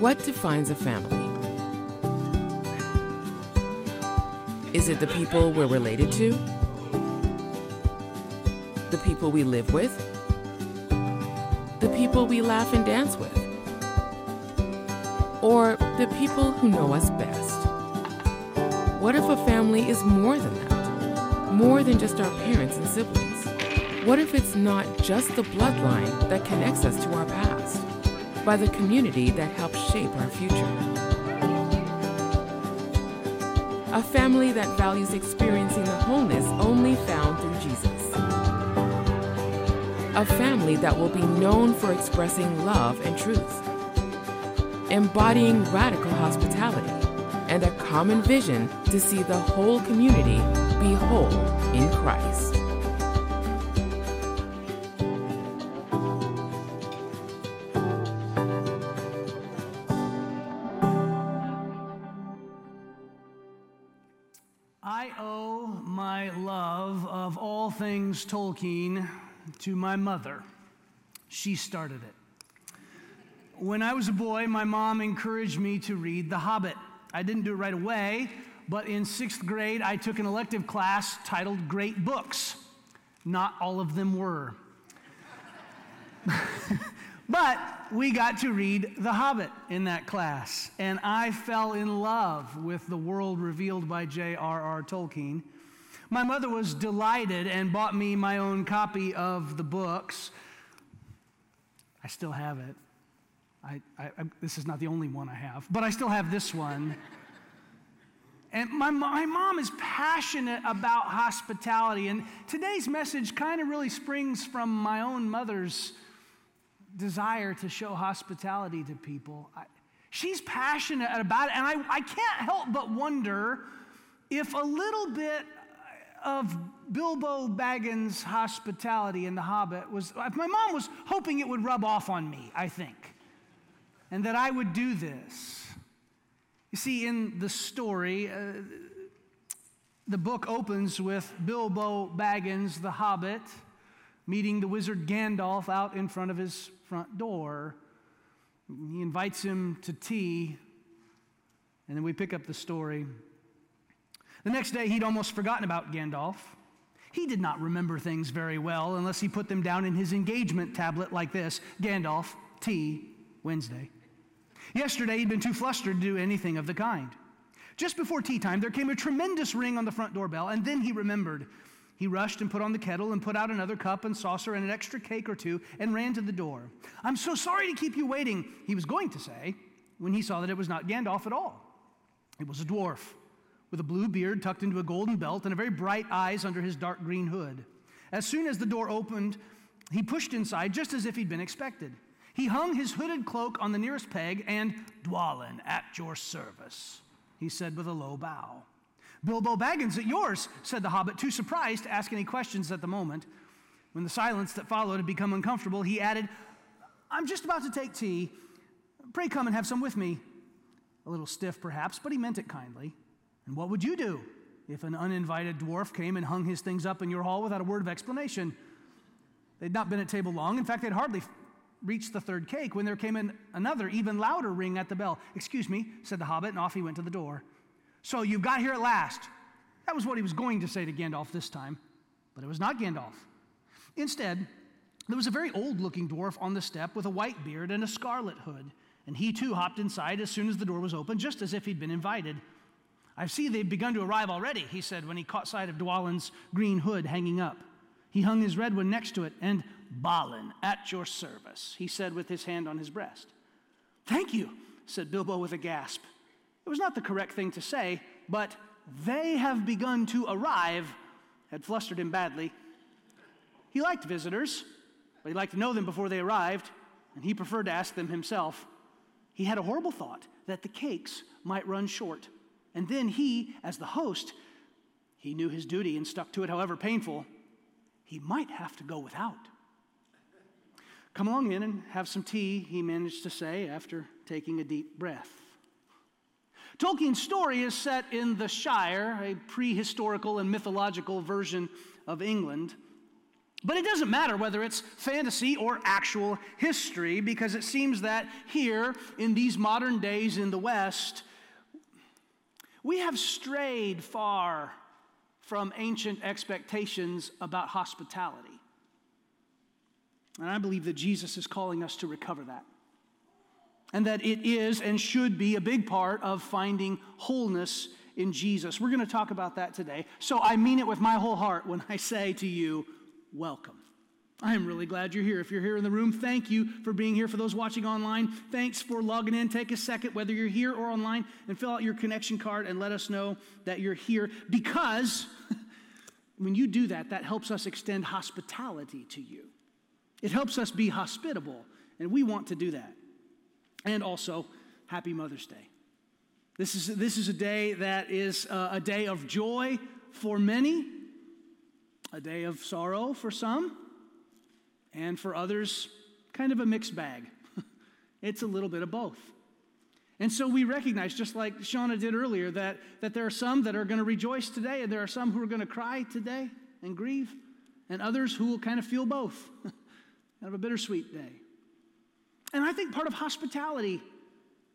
What defines a family? Is it the people we're related to? The people we live with? The people we laugh and dance with? Or the people who know us best? What if a family is more than that? More than just our parents and siblings? What if it's not just the bloodline that connects us to our past, but the community that helps shape our future? A family that values experiencing the wholeness only found through Jesus. A family that will be known for expressing love and truth, embodying radical hospitality, and a common vision to see the whole community be whole in Christ. Things Tolkien to my mother. She started it. When I was a boy, my mom encouraged me to read The Hobbit. I didn't do it right away, but in sixth grade, I took an elective class titled Great Books. Not all of them were. but we got to read The Hobbit in that class, and I fell in love with the world revealed by J.R.R. Tolkien. My mother was delighted and bought me my own copy of the books. I still have it. I, I, I, this is not the only one I have, but I still have this one. And my, my mom is passionate about hospitality. And today's message kind of really springs from my own mother's desire to show hospitality to people. I, she's passionate about it. And I, I can't help but wonder if a little bit of Bilbo Baggins' hospitality in The Hobbit was, my mom was hoping it would rub off on me, I think and that I would do this. You see, in the story, uh, the book opens with Bilbo Baggins, the hobbit, meeting the wizard Gandalf out in front of his front door. He invites him to tea, and then we pick up the story. The next day, he'd almost forgotten about Gandalf. He did not remember things very well unless he put them down in his engagement tablet like this Gandalf, tea, Wednesday. Yesterday, he'd been too flustered to do anything of the kind. Just before tea time, there came a tremendous ring on the front doorbell, and then he remembered. He rushed and put on the kettle and put out another cup and saucer and an extra cake or two and ran to the door. I'm so sorry to keep you waiting, he was going to say, when he saw that it was not Gandalf at all. It was a dwarf with a blue beard tucked into a golden belt and a very bright eyes under his dark green hood. As soon as the door opened, he pushed inside just as if he'd been expected. He hung his hooded cloak on the nearest peg and, Dwalin, at your service, he said with a low bow. Bilbo Baggins at yours, said the hobbit, too surprised to ask any questions at the moment. When the silence that followed had become uncomfortable, he added, I'm just about to take tea. Pray come and have some with me. A little stiff, perhaps, but he meant it kindly. And what would you do if an uninvited dwarf came and hung his things up in your hall without a word of explanation? They'd not been at table long. In fact, they'd hardly reached the third cake when there came in another, even louder ring at the bell. Excuse me, said the hobbit, and off he went to the door. So you've got here at last. That was what he was going to say to Gandalf this time, but it was not Gandalf. Instead, there was a very old looking dwarf on the step with a white beard and a scarlet hood, and he too hopped inside as soon as the door was open, just as if he'd been invited. I see they've begun to arrive already, he said when he caught sight of Dwalin's green hood hanging up. He hung his red one next to it, and Balin, at your service, he said with his hand on his breast. Thank you, said Bilbo with a gasp. It was not the correct thing to say, but they have begun to arrive had flustered him badly. He liked visitors, but he liked to know them before they arrived, and he preferred to ask them himself. He had a horrible thought that the cakes might run short, and then he, as the host, he knew his duty and stuck to it, however painful, he might have to go without. Come along in and have some tea, he managed to say after taking a deep breath. Tolkien's story is set in the Shire, a prehistorical and mythological version of England. But it doesn't matter whether it's fantasy or actual history, because it seems that here in these modern days in the West, we have strayed far from ancient expectations about hospitality. And I believe that Jesus is calling us to recover that. And that it is and should be a big part of finding wholeness in Jesus. We're going to talk about that today. So I mean it with my whole heart when I say to you, welcome. I am really glad you're here. If you're here in the room, thank you for being here. For those watching online, thanks for logging in. Take a second, whether you're here or online, and fill out your connection card and let us know that you're here because when you do that, that helps us extend hospitality to you. It helps us be hospitable, and we want to do that. And also, happy Mother's Day. This is, this is a day that is uh, a day of joy for many, a day of sorrow for some, and for others, kind of a mixed bag. it's a little bit of both. And so we recognize, just like Shauna did earlier, that, that there are some that are going to rejoice today, and there are some who are going to cry today and grieve, and others who will kind of feel both. kind of a bittersweet day. And I think part of hospitality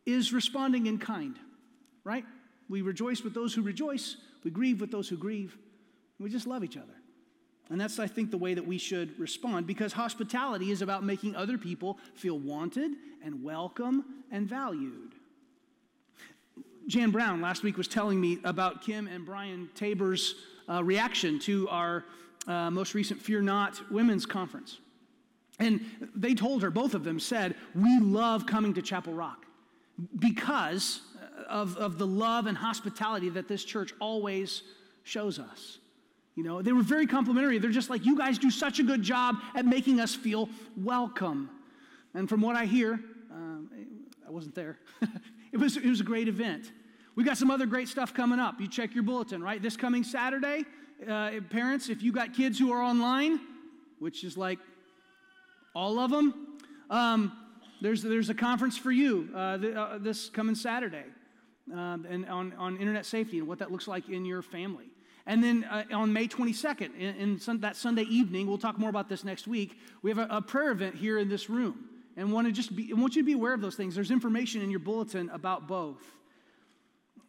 is responding in kind, right? We rejoice with those who rejoice, we grieve with those who grieve, we just love each other. And that's, I think, the way that we should respond because hospitality is about making other people feel wanted and welcome and valued. Jan Brown last week was telling me about Kim and Brian Tabor's uh, reaction to our uh, most recent Fear Not Women's Conference. And they told her, both of them said, We love coming to Chapel Rock because of, of the love and hospitality that this church always shows us. You know, they were very complimentary. They're just like, You guys do such a good job at making us feel welcome. And from what I hear, um, I wasn't there, it, was, it was a great event. We got some other great stuff coming up. You check your bulletin, right? This coming Saturday, uh, parents, if you got kids who are online, which is like all of them. Um, there's, there's a conference for you uh, uh, this coming Saturday um, and on, on internet safety and what that looks like in your family. And then uh, on May 22nd, in, in that Sunday evening, we'll talk more about this next week, we have a, a prayer event here in this room. And want to just be, want you to be aware of those things. There's information in your bulletin about both.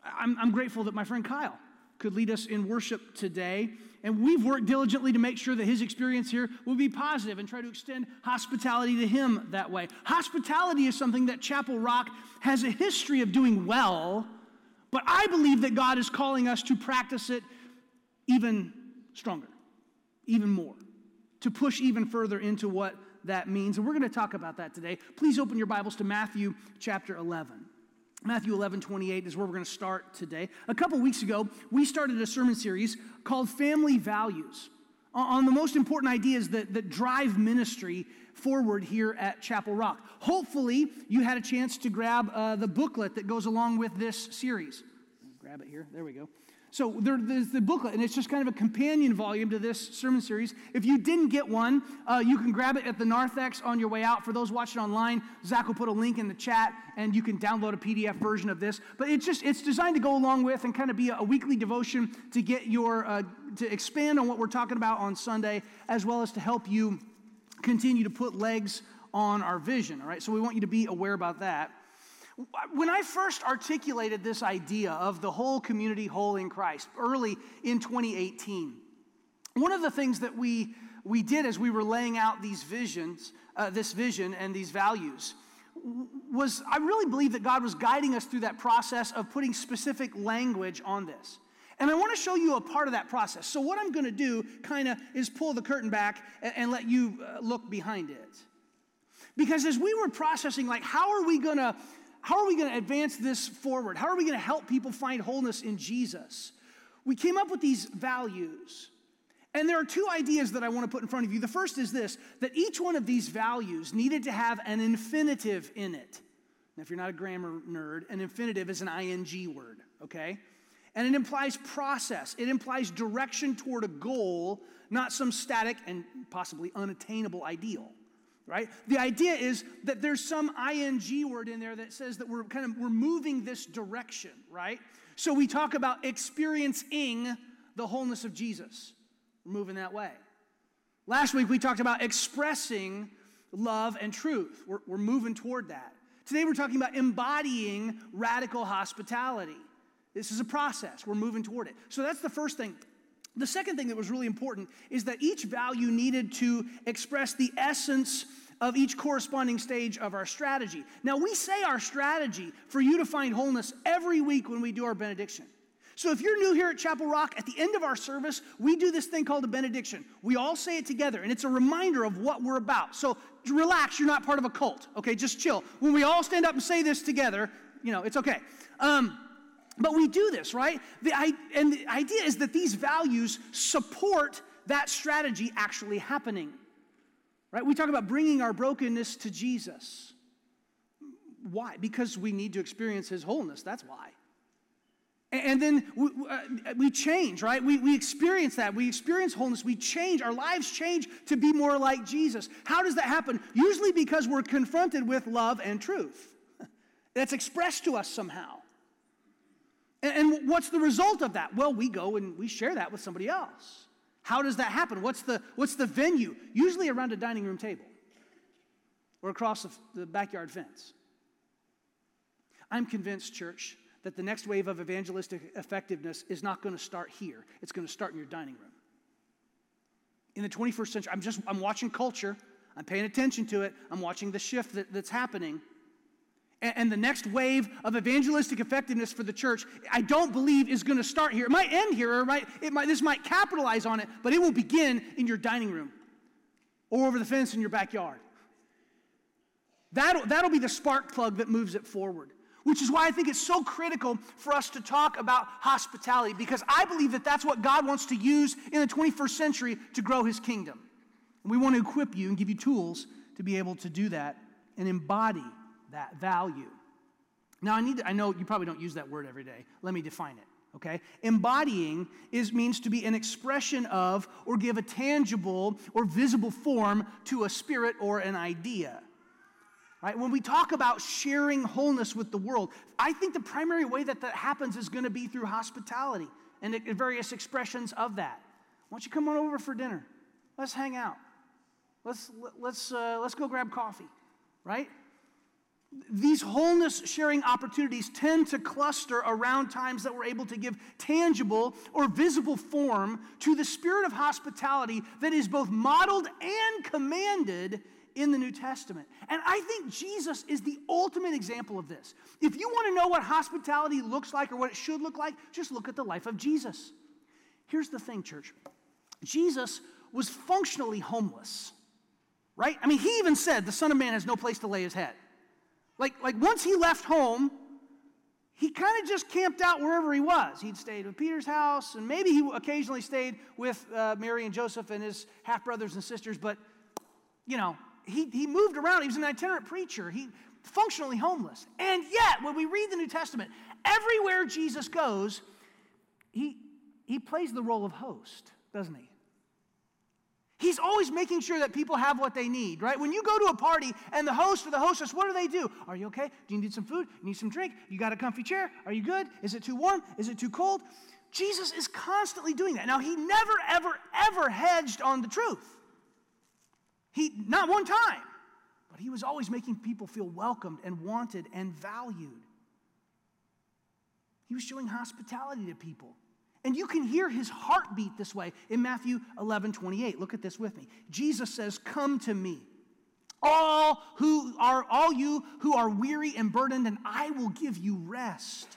I'm, I'm grateful that my friend Kyle could lead us in worship today. And we've worked diligently to make sure that his experience here will be positive and try to extend hospitality to him that way. Hospitality is something that Chapel Rock has a history of doing well, but I believe that God is calling us to practice it even stronger, even more, to push even further into what that means. And we're going to talk about that today. Please open your Bibles to Matthew chapter 11. Matthew 11, 28 is where we're going to start today. A couple weeks ago, we started a sermon series called Family Values on the most important ideas that, that drive ministry forward here at Chapel Rock. Hopefully, you had a chance to grab uh, the booklet that goes along with this series. Grab it here. There we go. So there, there's the booklet, and it's just kind of a companion volume to this sermon series. If you didn't get one, uh, you can grab it at the narthex on your way out. For those watching online, Zach will put a link in the chat, and you can download a PDF version of this. But it's just it's designed to go along with and kind of be a, a weekly devotion to get your uh, to expand on what we're talking about on Sunday, as well as to help you continue to put legs on our vision. All right, so we want you to be aware about that. When I first articulated this idea of the whole community whole in Christ early in 2018, one of the things that we, we did as we were laying out these visions, uh, this vision and these values, was I really believe that God was guiding us through that process of putting specific language on this. And I want to show you a part of that process. So, what I'm going to do kind of is pull the curtain back and, and let you uh, look behind it. Because as we were processing, like, how are we going to how are we going to advance this forward? How are we going to help people find wholeness in Jesus? We came up with these values. And there are two ideas that I want to put in front of you. The first is this that each one of these values needed to have an infinitive in it. Now, if you're not a grammar nerd, an infinitive is an ing word, okay? And it implies process, it implies direction toward a goal, not some static and possibly unattainable ideal right? The idea is that there's some ing word in there that says that we're kind of we're moving this direction, right? So we talk about experiencing the wholeness of Jesus. We're moving that way. Last week we talked about expressing love and truth. We're, we're moving toward that. Today we're talking about embodying radical hospitality. This is a process. We're moving toward it. So that's the first thing. The second thing that was really important is that each value needed to express the essence of each corresponding stage of our strategy. Now, we say our strategy for you to find wholeness every week when we do our benediction. So if you're new here at Chapel Rock, at the end of our service, we do this thing called a benediction. We all say it together, and it's a reminder of what we're about. So relax, you're not part of a cult, okay? Just chill. When we all stand up and say this together, you know, it's okay. Um, but we do this, right? The, and the idea is that these values support that strategy actually happening, right? We talk about bringing our brokenness to Jesus. Why? Because we need to experience his wholeness. That's why. And then we, uh, we, change, right? We, we experience that. We experience wholeness. We change. Our lives change to be more like Jesus. How does that happen? Usually because we're confronted with love and truth. That's expressed to us somehow. And, and what's the result of that? Well, we go and we share that with somebody else. How does that happen? What's the, what's the venue? Usually around a dining room table or across the, the backyard fence. I'm convinced, church, that the next wave of evangelistic effectiveness is not going to start here. It's going to start in your dining room. In the 21st century, I'm just I'm watching culture. I'm paying attention to it. I'm watching the shift that, that's happening. And, the next wave of evangelistic effectiveness for the church, I don't believe is going to start here. It might end here, or might, it might, this might capitalize on it, but it will begin in your dining room or over the fence in your backyard. That'll, that'll be the spark plug that moves it forward which is why I think it's so critical for us to talk about hospitality because I believe that that's what God wants to use in the 21st century to grow his kingdom. And we want to equip you and give you tools to be able to do that and embody that value. Now, I need to, I know you probably don't use that word every day. Let me define it. Okay? Embodying is means to be an expression of or give a tangible or visible form to a spirit or an idea. Right? When we talk about sharing wholeness with the world, I think the primary way that that happens is going to be through hospitality and various expressions of that. Why don't you come on over for dinner? Let's hang out. Let's, let's, uh, let's go grab coffee, right? These wholeness sharing opportunities tend to cluster around times that we're able to give tangible or visible form to the spirit of hospitality that is both modeled and commanded in the New Testament. And I think Jesus is the ultimate example of this. If you want to know what hospitality looks like or what it should look like, just look at the life of Jesus. Here's the thing, church Jesus was functionally homeless, right? I mean, he even said, The Son of Man has no place to lay his head. Like, like once he left home, he kind of just camped out wherever he was. He'd stayed with Peter's house, and maybe he occasionally stayed with uh, Mary and Joseph and his half brothers and sisters, but, you know, he, he moved around. He was an itinerant preacher. He functionally homeless. And yet, when we read the New Testament, everywhere Jesus goes, he, he plays the role of host, doesn't he? He's always making sure that people have what they need, right? When you go to a party and the host or the hostess, what do they do? Are you okay? Do you need some food? You need some drink? You got a comfy chair? Are you good? Is it too warm? Is it too cold? Jesus is constantly doing that. Now, he never, ever, ever hedged on the truth. He, not one time, but he was always making people feel welcomed and wanted and valued. He was showing hospitality to people. And you can hear his heartbeat this way in Matthew 11 28. Look at this with me. Jesus says, Come to me, all who are all you who are weary and burdened, and I will give you rest.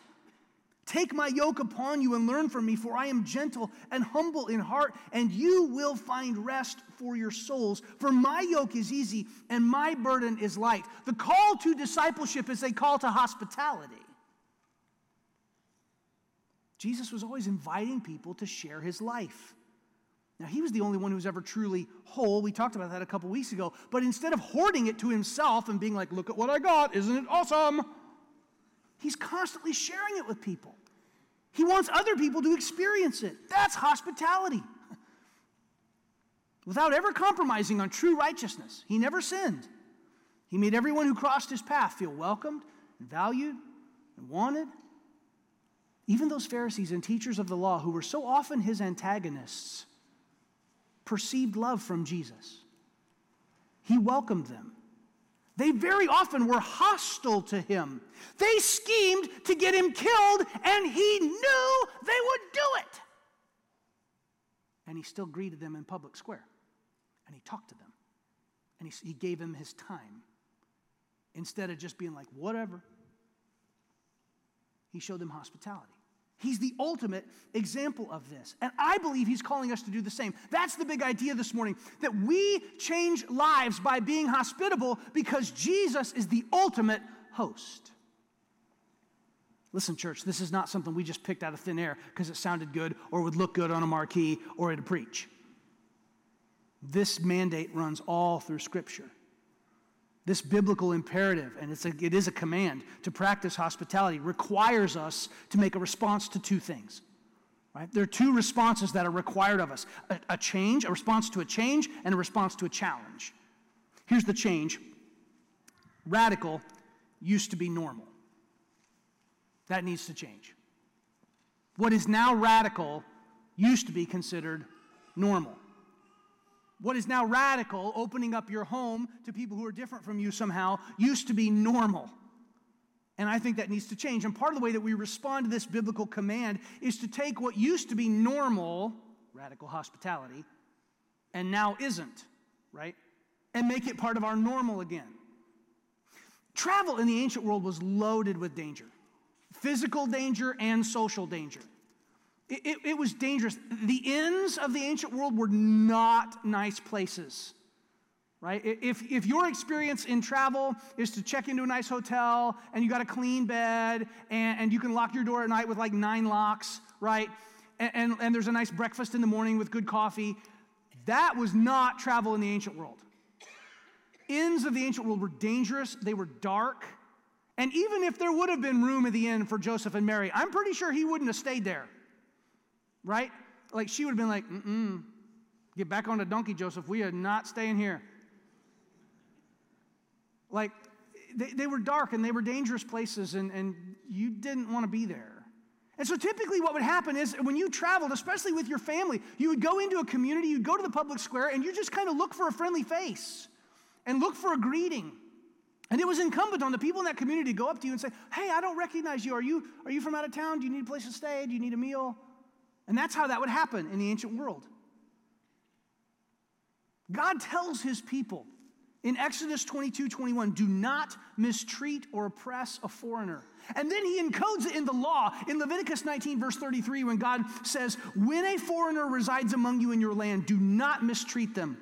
Take my yoke upon you and learn from me, for I am gentle and humble in heart, and you will find rest for your souls. For my yoke is easy and my burden is light. The call to discipleship is a call to hospitality. Jesus was always inviting people to share his life. Now, he was the only one who was ever truly whole. We talked about that a couple weeks ago. But instead of hoarding it to himself and being like, look at what I got, isn't it awesome? He's constantly sharing it with people. He wants other people to experience it. That's hospitality. Without ever compromising on true righteousness, he never sinned. He made everyone who crossed his path feel welcomed and valued and wanted. Even those Pharisees and teachers of the law who were so often his antagonists perceived love from Jesus. He welcomed them. They very often were hostile to him. They schemed to get him killed, and he knew they would do it. And he still greeted them in public square, and he talked to them, and he, he gave them his time instead of just being like, whatever. He showed them hospitality. He's the ultimate example of this. And I believe he's calling us to do the same. That's the big idea this morning that we change lives by being hospitable because Jesus is the ultimate host. Listen, church, this is not something we just picked out of thin air because it sounded good or would look good on a marquee or to preach. This mandate runs all through Scripture. This biblical imperative, and it's a, it is a command to practice hospitality, requires us to make a response to two things. Right? There are two responses that are required of us a, a change, a response to a change, and a response to a challenge. Here's the change radical used to be normal. That needs to change. What is now radical used to be considered normal. What is now radical, opening up your home to people who are different from you somehow, used to be normal. And I think that needs to change. And part of the way that we respond to this biblical command is to take what used to be normal, radical hospitality, and now isn't, right? And make it part of our normal again. Travel in the ancient world was loaded with danger physical danger and social danger. It, it, was dangerous. The inns of the ancient world were not nice places, right? If, if your experience in travel is to check into a nice hotel and you got a clean bed and, and you can lock your door at night with like nine locks, right? And, and, and there's a nice breakfast in the morning with good coffee, that was not travel in the ancient world. Inns of the ancient world were dangerous, they were dark. And even if there would have been room at the inn for Joseph and Mary, I'm pretty sure he wouldn't have stayed there right? Like she would have been like, mm get back on the donkey, Joseph. We are not staying here. Like they, they were dark and they were dangerous places, and, and you didn't want to be there. And so typically, what would happen is when you traveled, especially with your family, you would go into a community, you'd go to the public square, and you just kind of look for a friendly face and look for a greeting. And it was incumbent on the people in that community to go up to you and say, Hey, I don't recognize you. Are you, are you from out of town? Do you need a place to stay? Do you need a meal? And that's how that would happen in the ancient world. God tells his people in Exodus 22 21, do not mistreat or oppress a foreigner. And then he encodes it in the law in Leviticus 19, verse 33, when God says, When a foreigner resides among you in your land, do not mistreat them.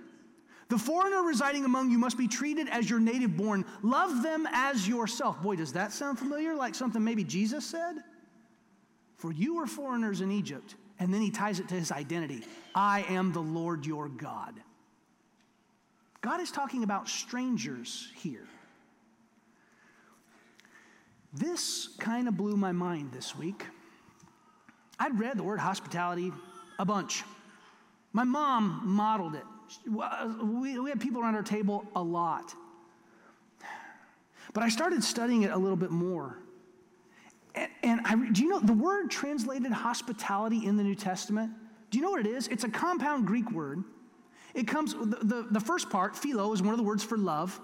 The foreigner residing among you must be treated as your native born. Love them as yourself. Boy, does that sound familiar? Like something maybe Jesus said? For you were foreigners in Egypt and then he ties it to his identity I am the Lord your God. God is talking about strangers here. This kind of blew my mind this week. I'd read the word hospitality a bunch. My mom modeled it. We, had people around our table a lot. But I started studying it a little bit more. And, and I, do you know the word translated hospitality in the New Testament? Do you know what it is? It's a compound Greek word. It comes, the, the, the first part, philo, is one of the words for love.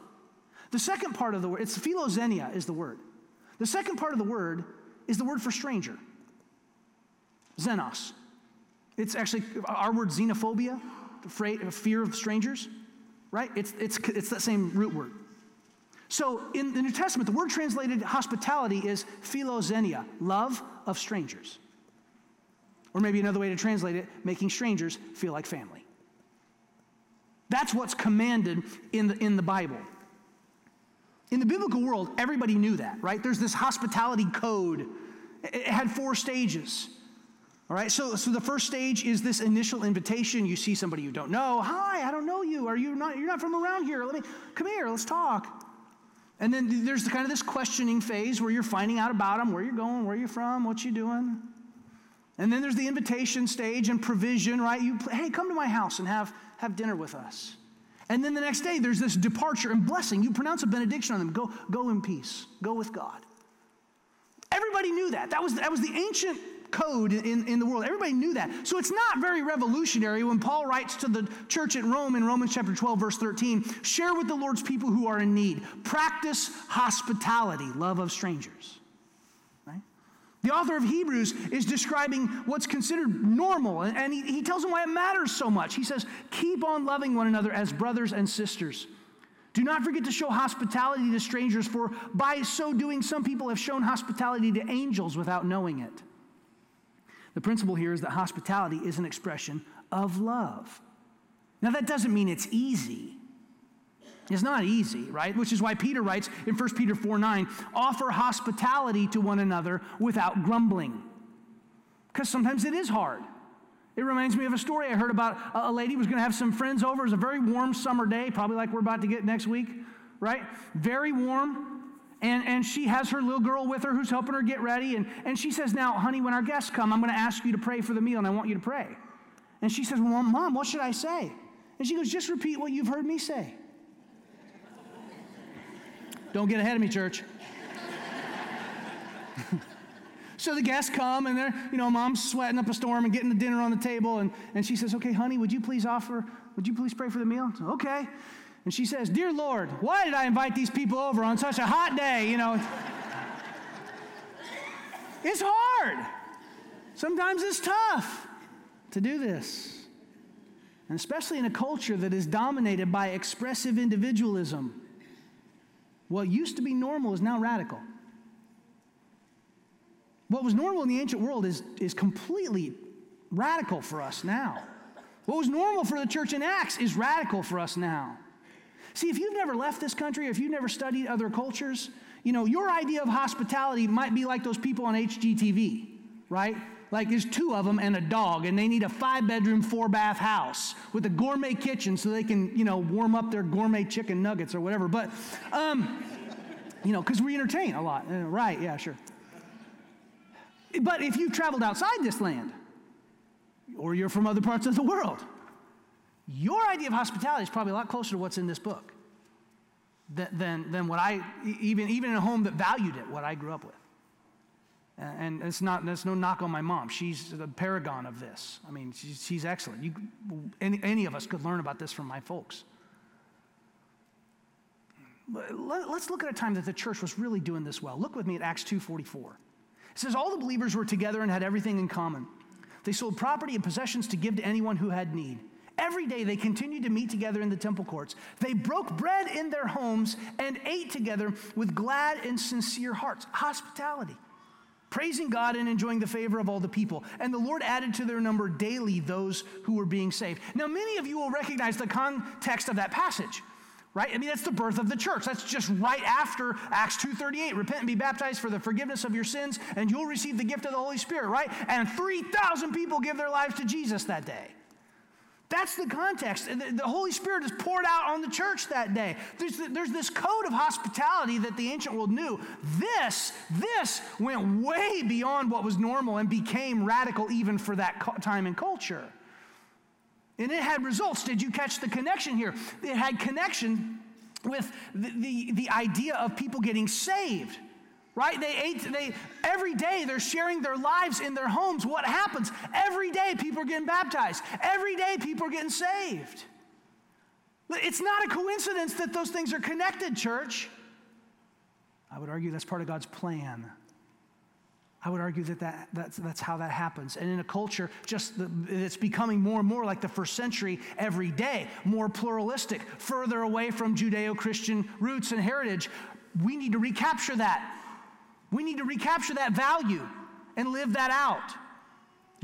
The second part of the word, it's philoxenia is the word. The second part of the word is the word for stranger, xenos. It's actually our word xenophobia, fear of strangers, right? It's, it's, it's that same root word. So in the New Testament, the word translated hospitality is philoxenia, love of strangers. Or maybe another way to translate it, making strangers feel like family. That's what's commanded in the, in the Bible. In the biblical world, everybody knew that, right? There's this hospitality code. It had four stages. All right, so, so the first stage is this initial invitation. You see somebody you don't know. Hi, I don't know you. Are you not, you're not from around here. Let me, come here, let's talk. And then there's kind of this questioning phase where you're finding out about them, where you're going, where you're from, what you doing. And then there's the invitation stage and provision, right? You, hey, come to my house and have, have dinner with us. And then the next day, there's this departure and blessing. You pronounce a benediction on them. Go, go in peace. Go with God. Everybody knew that. That was, that was the ancient code in, in the world. Everybody knew that. So it's not very revolutionary when Paul writes to the church at Rome in Romans chapter 12, verse 13 share with the Lord's people who are in need, practice hospitality, love of strangers. The author of Hebrews is describing what's considered normal, and he, he tells them why it matters so much. He says, Keep on loving one another as brothers and sisters. Do not forget to show hospitality to strangers, for by so doing, some people have shown hospitality to angels without knowing it. The principle here is that hospitality is an expression of love. Now, that doesn't mean it's easy. It's not easy, right? Which is why Peter writes in 1 Peter 4 9, offer hospitality to one another without grumbling. Because sometimes it is hard. It reminds me of a story I heard about a lady was going to have some friends over. It was a very warm summer day, probably like we're about to get next week, right? Very warm. And, and she has her little girl with her who's helping her get ready. And, and she says, Now, honey, when our guests come, I'm going to ask you to pray for the meal, and I want you to pray. And she says, Well, mom, what should I say? And she goes, Just repeat what you've heard me say. Don't get ahead of me, church. so the guests come and they're, you know, mom's sweating up a storm and getting the dinner on the table. And, and she says, Okay, honey, would you please offer, would you please pray for the meal? Okay. And she says, Dear Lord, why did I invite these people over on such a hot day? You know, it's hard. Sometimes it's tough to do this. And especially in a culture that is dominated by expressive individualism what used to be normal is now radical. What was normal in the ancient world is, is completely radical for us now. What was normal for the church in Acts is radical for us now. See, if you've never left this country, if you've never studied other cultures, you know, your idea of hospitality might be like those people on HGTV, right? like there's two of them and a dog, and they need a five bedroom, four bath house with a gourmet kitchen so they can, you know, warm up their gourmet chicken nuggets or whatever. But, um, you know, because we entertain a lot. Uh, right, yeah, sure. But if you've traveled outside this land, or you're from other parts of the world, your idea of hospitality is probably a lot closer to what's in this book than, than, than what I, even, even in a home that valued it, what I grew up with. And it's not, that's no knock on my mom. She's the paragon of this. I mean, she's, she's excellent. You, any, any of us could learn about this from my folks. Let, let's look at a time that the church was really doing this well. Look with me at Acts 2.44. It says, all the believers were together and had everything in common. They sold property and possessions to give to anyone who had need. Every day they continued to meet together in the temple courts. They broke bread in their homes and ate together with glad and sincere hearts. Hospitality praising God and enjoying the favor of all the people. And the Lord added to their number daily those who were being saved. Now, many of you will recognize the context of that passage right i mean that's the birth of the church that's just right after acts 2.38 repent and be baptized for the forgiveness of your sins and you'll receive the gift of the holy spirit right and 3000 people give their lives to jesus that day that's the context. The, Holy Spirit is poured out on the church that day. There's, there's this code of hospitality that the ancient world knew. This, this went way beyond what was normal and became radical even for that time and culture. And it had results. Did you catch the connection here? It had connection with the, the, the idea of people getting saved right? They ate they every day they're sharing their lives in their homes. What happens? Every day people are getting baptized. Every day people are getting saved. It's not a coincidence that those things are connected church. I would argue that's part of god's plan. I would argue that, that that's, that's how that happens. And in a culture just the, it's becoming more and more like the first century every day more pluralistic further away from judeo-christian roots and heritage. We need to recapture that we need to recapture that value and live that out.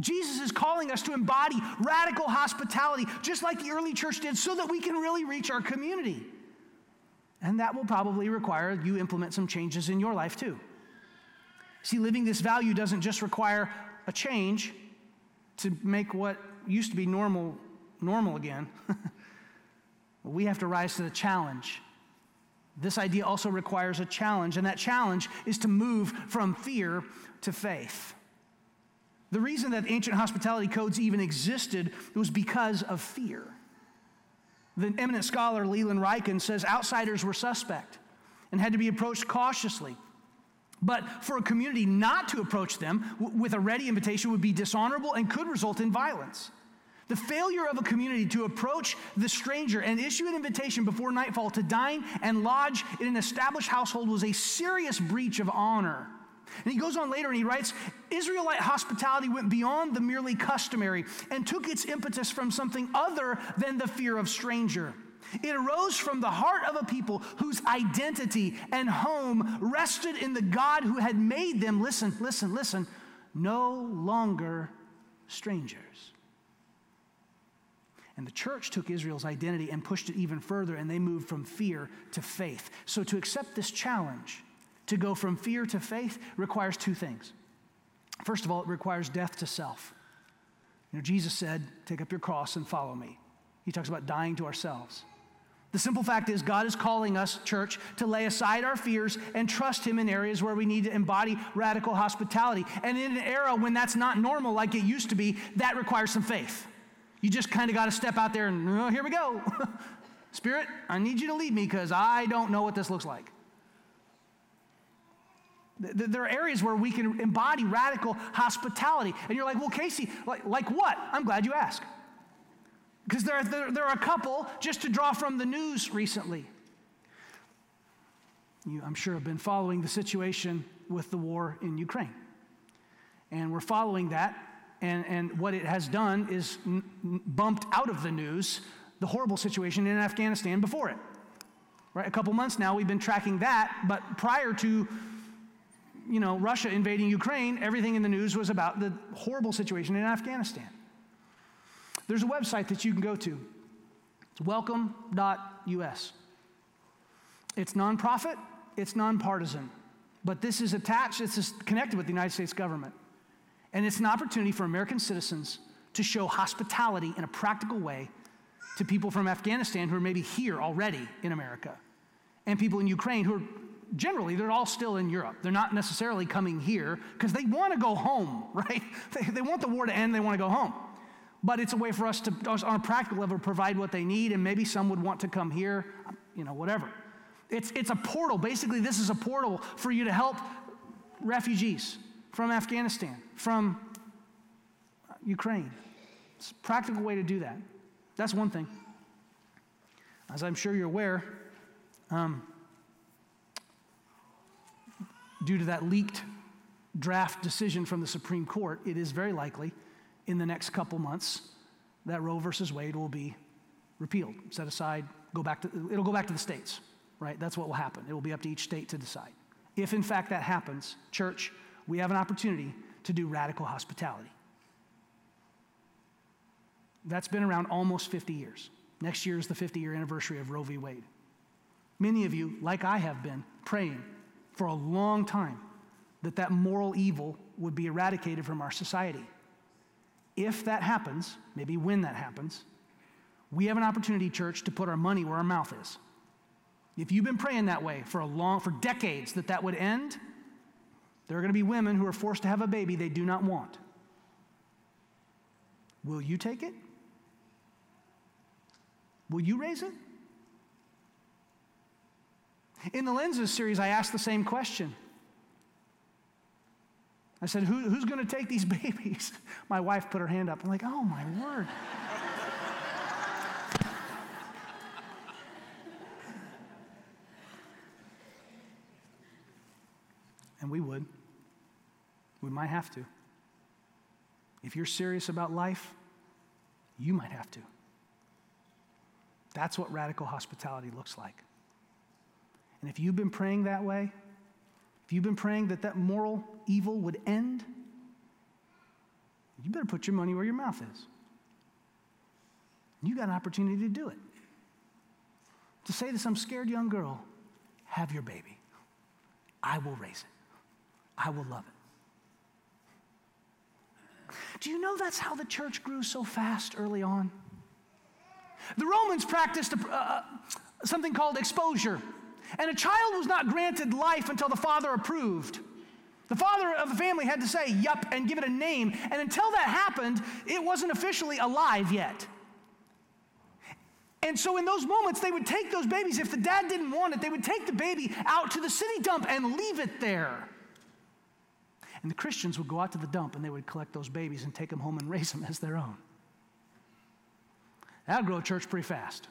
Jesus is calling us to embody radical hospitality, just like the early church did, so that we can really reach our community. And that will probably require you implement some changes in your life too. See, living this value doesn't just require a change to make what used to be normal normal again. we have to rise to the challenge this idea also requires a challenge, and that challenge is to move from fear to faith. The reason that ancient hospitality codes even existed was because of fear. The eminent scholar Leland Ryken says outsiders were suspect and had to be approached cautiously. But for a community not to approach them with a ready invitation would be dishonorable and could result in violence. The failure of a community to approach the stranger and issue an invitation before nightfall to dine and lodge in an established household was a serious breach of honor. And he goes on later and he writes Israelite hospitality went beyond the merely customary and took its impetus from something other than the fear of stranger. It arose from the heart of a people whose identity and home rested in the God who had made them, listen, listen, listen, no longer strangers. And the church took Israel's identity and pushed it even further, and they moved from fear to faith. So to accept this challenge, to go from fear to faith, requires two things. First of all, it requires death to self. You know, Jesus said, Take up your cross and follow me. He talks about dying to ourselves. The simple fact is, God is calling us, church, to lay aside our fears and trust Him in areas where we need to embody radical hospitality. And in an era when that's not normal like it used to be, that requires some faith. You just kind of got to step out there and, oh, here we go. Spirit, I need you to lead me because I don't know what this looks like. There are areas where we can embody radical hospitality. And you're like, well, Casey, like, like what? I'm glad you asked. Because there, there, there are a couple, just to draw from the news recently. You, I'm sure, have been following the situation with the war in Ukraine. And we're following that, and, and what it has done is n- bumped out of the news the horrible situation in Afghanistan before it. Right? A couple months now, we've been tracking that, but prior to you know, Russia invading Ukraine, everything in the news was about the horrible situation in Afghanistan. There's a website that you can go to. It's welcome.us. It's nonprofit, it's nonpartisan, but this is attached, it's connected with the United States government. And it's an opportunity for American citizens to show hospitality in a practical way to people from Afghanistan who are maybe here already in America, and people in Ukraine who are generally they're all still in Europe. They're not necessarily coming here because they want to go home, right? They, they want the war to end, they want to go home. But it's a way for us to, on a practical level, provide what they need, and maybe some would want to come here, you know, whatever. It's, it's a portal. Basically, this is a portal for you to help refugees from Afghanistan, from Ukraine. It's a practical way to do that. That's one thing. As I'm sure you're aware, um, due to that leaked draft decision from the Supreme Court, it is very likely in the next couple months that Roe versus Wade will be repealed, set aside, go back to, it'll go back to the states, right? That's what will happen. It will be up to each state to decide. If in fact that happens, church, we have an opportunity to do radical hospitality. That's been around almost 50 years. Next year is the 50 year anniversary of Roe v. Wade. Many of you, like I have been, praying for a long time that that moral evil would be eradicated from our society if that happens, maybe when that happens, we have an opportunity, church, to put our money where our mouth is. If you've been praying that way for a long, for decades, that that would end, there are going to be women who are forced to have a baby they do not want. Will you take it? Will you raise it? In the Lenses series, I asked the same question. I said, Who, Who's going to take these babies? My wife put her hand up. I'm like, Oh, my word. and we would. We might have to. If you're serious about life, you might have to. That's what radical hospitality looks like. And if you've been praying that way, if you've been praying that that moral evil would end, you better put your money where your mouth is. You got an opportunity to do it. To say to some scared young girl, have your baby. I will raise it. I will love it. Do you know that's how the church grew so fast early on? The Romans practiced a, uh, something called exposure. And a child was not granted life until the father approved. The father of the family had to say, yup, and give it a name. And until that happened, it wasn't officially alive yet. And so, in those moments, they would take those babies. If the dad didn't want it, they would take the baby out to the city dump and leave it there And the Christians would go out to the dump and they would collect those babies and take them home and raise them as their own. That'll grow a church pretty fast.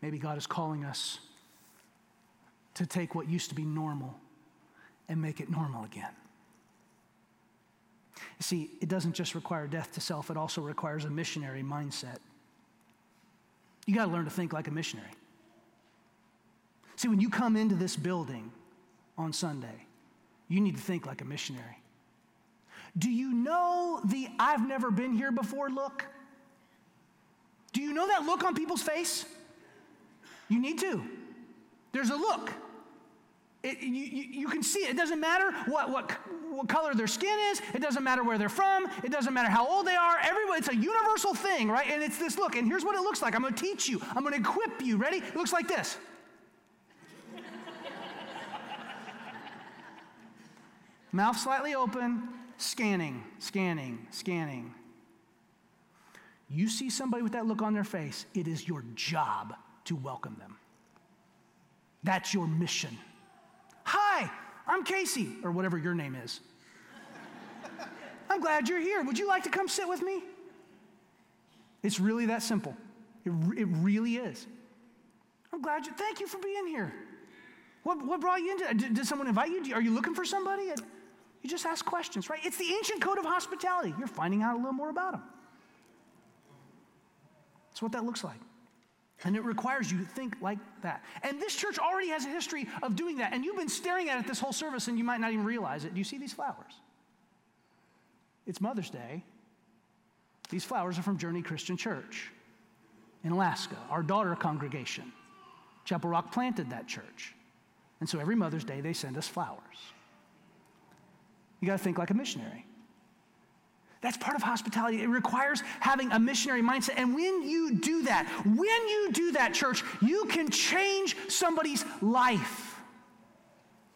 Maybe God is calling us to take what used to be normal and make it normal again. You see, it doesn't just require death to self, it also requires a missionary mindset. You got to learn to think like a missionary. See, when you come into this building on Sunday, you need to think like a missionary. Do you know the I've never been here before look? Do you know that look on people's face? You need to. There's a look. It, you, you, can see it. It doesn't matter what, what, what color their skin is. It doesn't matter where they're from. It doesn't matter how old they are. Everybody, it's a universal thing, right? And it's this look. And here's what it looks like. I'm going to teach you. I'm going to equip you. Ready? It looks like this. Mouth slightly open, scanning, scanning, scanning. You see somebody with that look on their face, it is your job to welcome them. That's your mission. Hi, I'm Casey, or whatever your name is. I'm glad you're here. Would you like to come sit with me? It's really that simple. It, it really is. I'm glad you, thank you for being here. What, what brought you into did, did someone invite you? Are you looking for somebody? You just ask questions, right? It's the ancient code of hospitality. You're finding out a little more about them. That's what that looks like. And it requires you to think like that. And this church already has a history of doing that. And you've been staring at it this whole service and you might not even realize it. Do you see these flowers? It's Mother's Day. These flowers are from Journey Christian Church in Alaska, our daughter congregation. Chapel Rock planted that church. And so every Mother's Day they send us flowers. You got to think like a missionary. That's part of hospitality. It requires having a missionary mindset. And when you do that, when you do that, church, you can change somebody's life.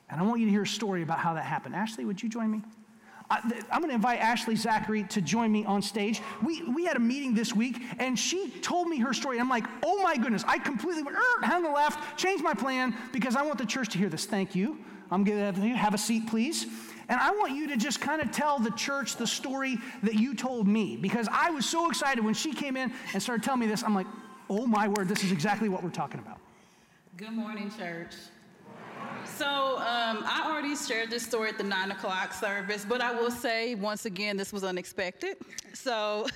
And I want you to hear a story about how that happened. Ashley, would you join me? I, am going to invite Ashley Zachary to join me on stage. We, we had a meeting this week, and she told me her story. I'm like, oh my goodness, I completely went, er, hang the left, changed my plan because I want the church to hear this. Thank you. I'm going to have a seat, please. And I want you to just kind of tell the church the story that you told me because I was so excited when she came in and started telling me this. I'm like, oh my word, this is exactly what we're talking about. Good morning, church. So um, I already shared this story at the nine o'clock service, but I will say once again, this was unexpected. So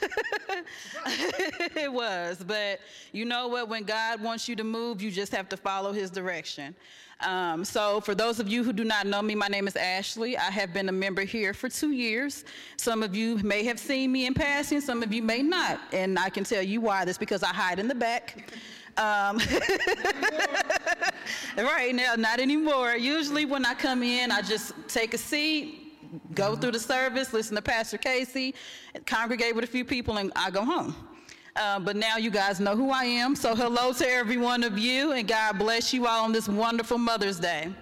it was, but you know what? When God wants you to move, you just have to follow His direction. Um, so, for those of you who do not know me, my name is Ashley. I have been a member here for two years. Some of you may have seen me in passing, some of you may not. And I can tell you why. That's because I hide in the back. Um, right now, not anymore. Usually, when I come in, I just take a seat, go through the service, listen to Pastor Casey, congregate with a few people, and I go home. Uh, but now you guys know who I am. So hello to every one of you, and God bless you all on this wonderful Mother's Day.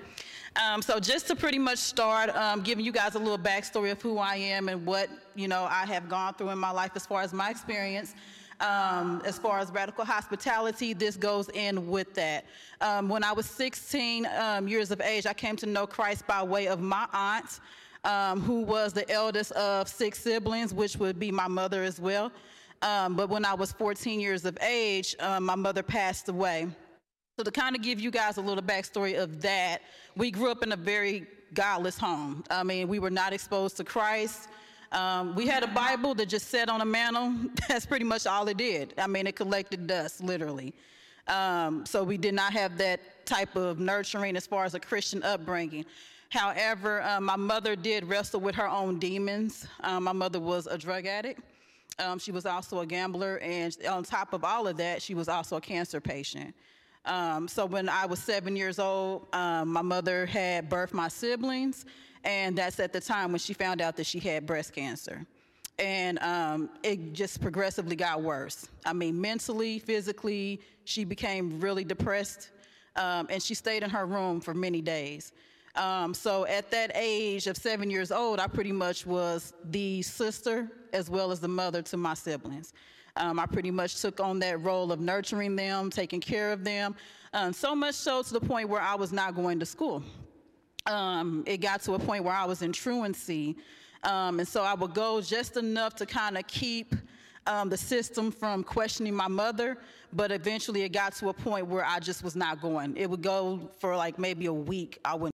Um, so just to pretty much start um, giving you guys a little backstory of who I am and what you know I have gone through in my life as far as my experience. Um, as far as radical hospitality, this goes in with that. Um, when I was 16 um, years of age, I came to know Christ by way of my aunt, um, who was the eldest of six siblings, which would be my mother as well. Um, but when I was 14 years of age, um, my mother passed away. So to kind of give you guys a little backstory of that, we grew up in a very godless home. I mean, we were not exposed to Christ. Um, we had a Bible that just sat on a mantle. That's pretty much all it did. I mean, it collected dust, literally. Um, so we did not have that type of nurturing as far as a Christian upbringing. However, uh, my mother did wrestle with her own demons. Um, my mother was a drug addict. Um, she was also a gambler, and on top of all of that, she was also a cancer patient. Um, so when I was seven years old, um, my mother had birthed my siblings, and that's at the time when she found out that she had breast cancer. And um, it just progressively got worse. I mean, mentally, physically, she became really depressed, um, and she stayed in her room for many days. Um, so at that age of seven years old, I pretty much was the sister as well as the mother to my siblings. Um, I pretty much took on that role of nurturing them, taking care of them, um, so much so to the point where I was not going to school. um, it got to a point where I was in truancy. Um, and so I would go just enough to kind of keep um, the system from questioning my mother, but eventually it got to a point where I just was not going. It would go for like maybe a week. I wouldn't.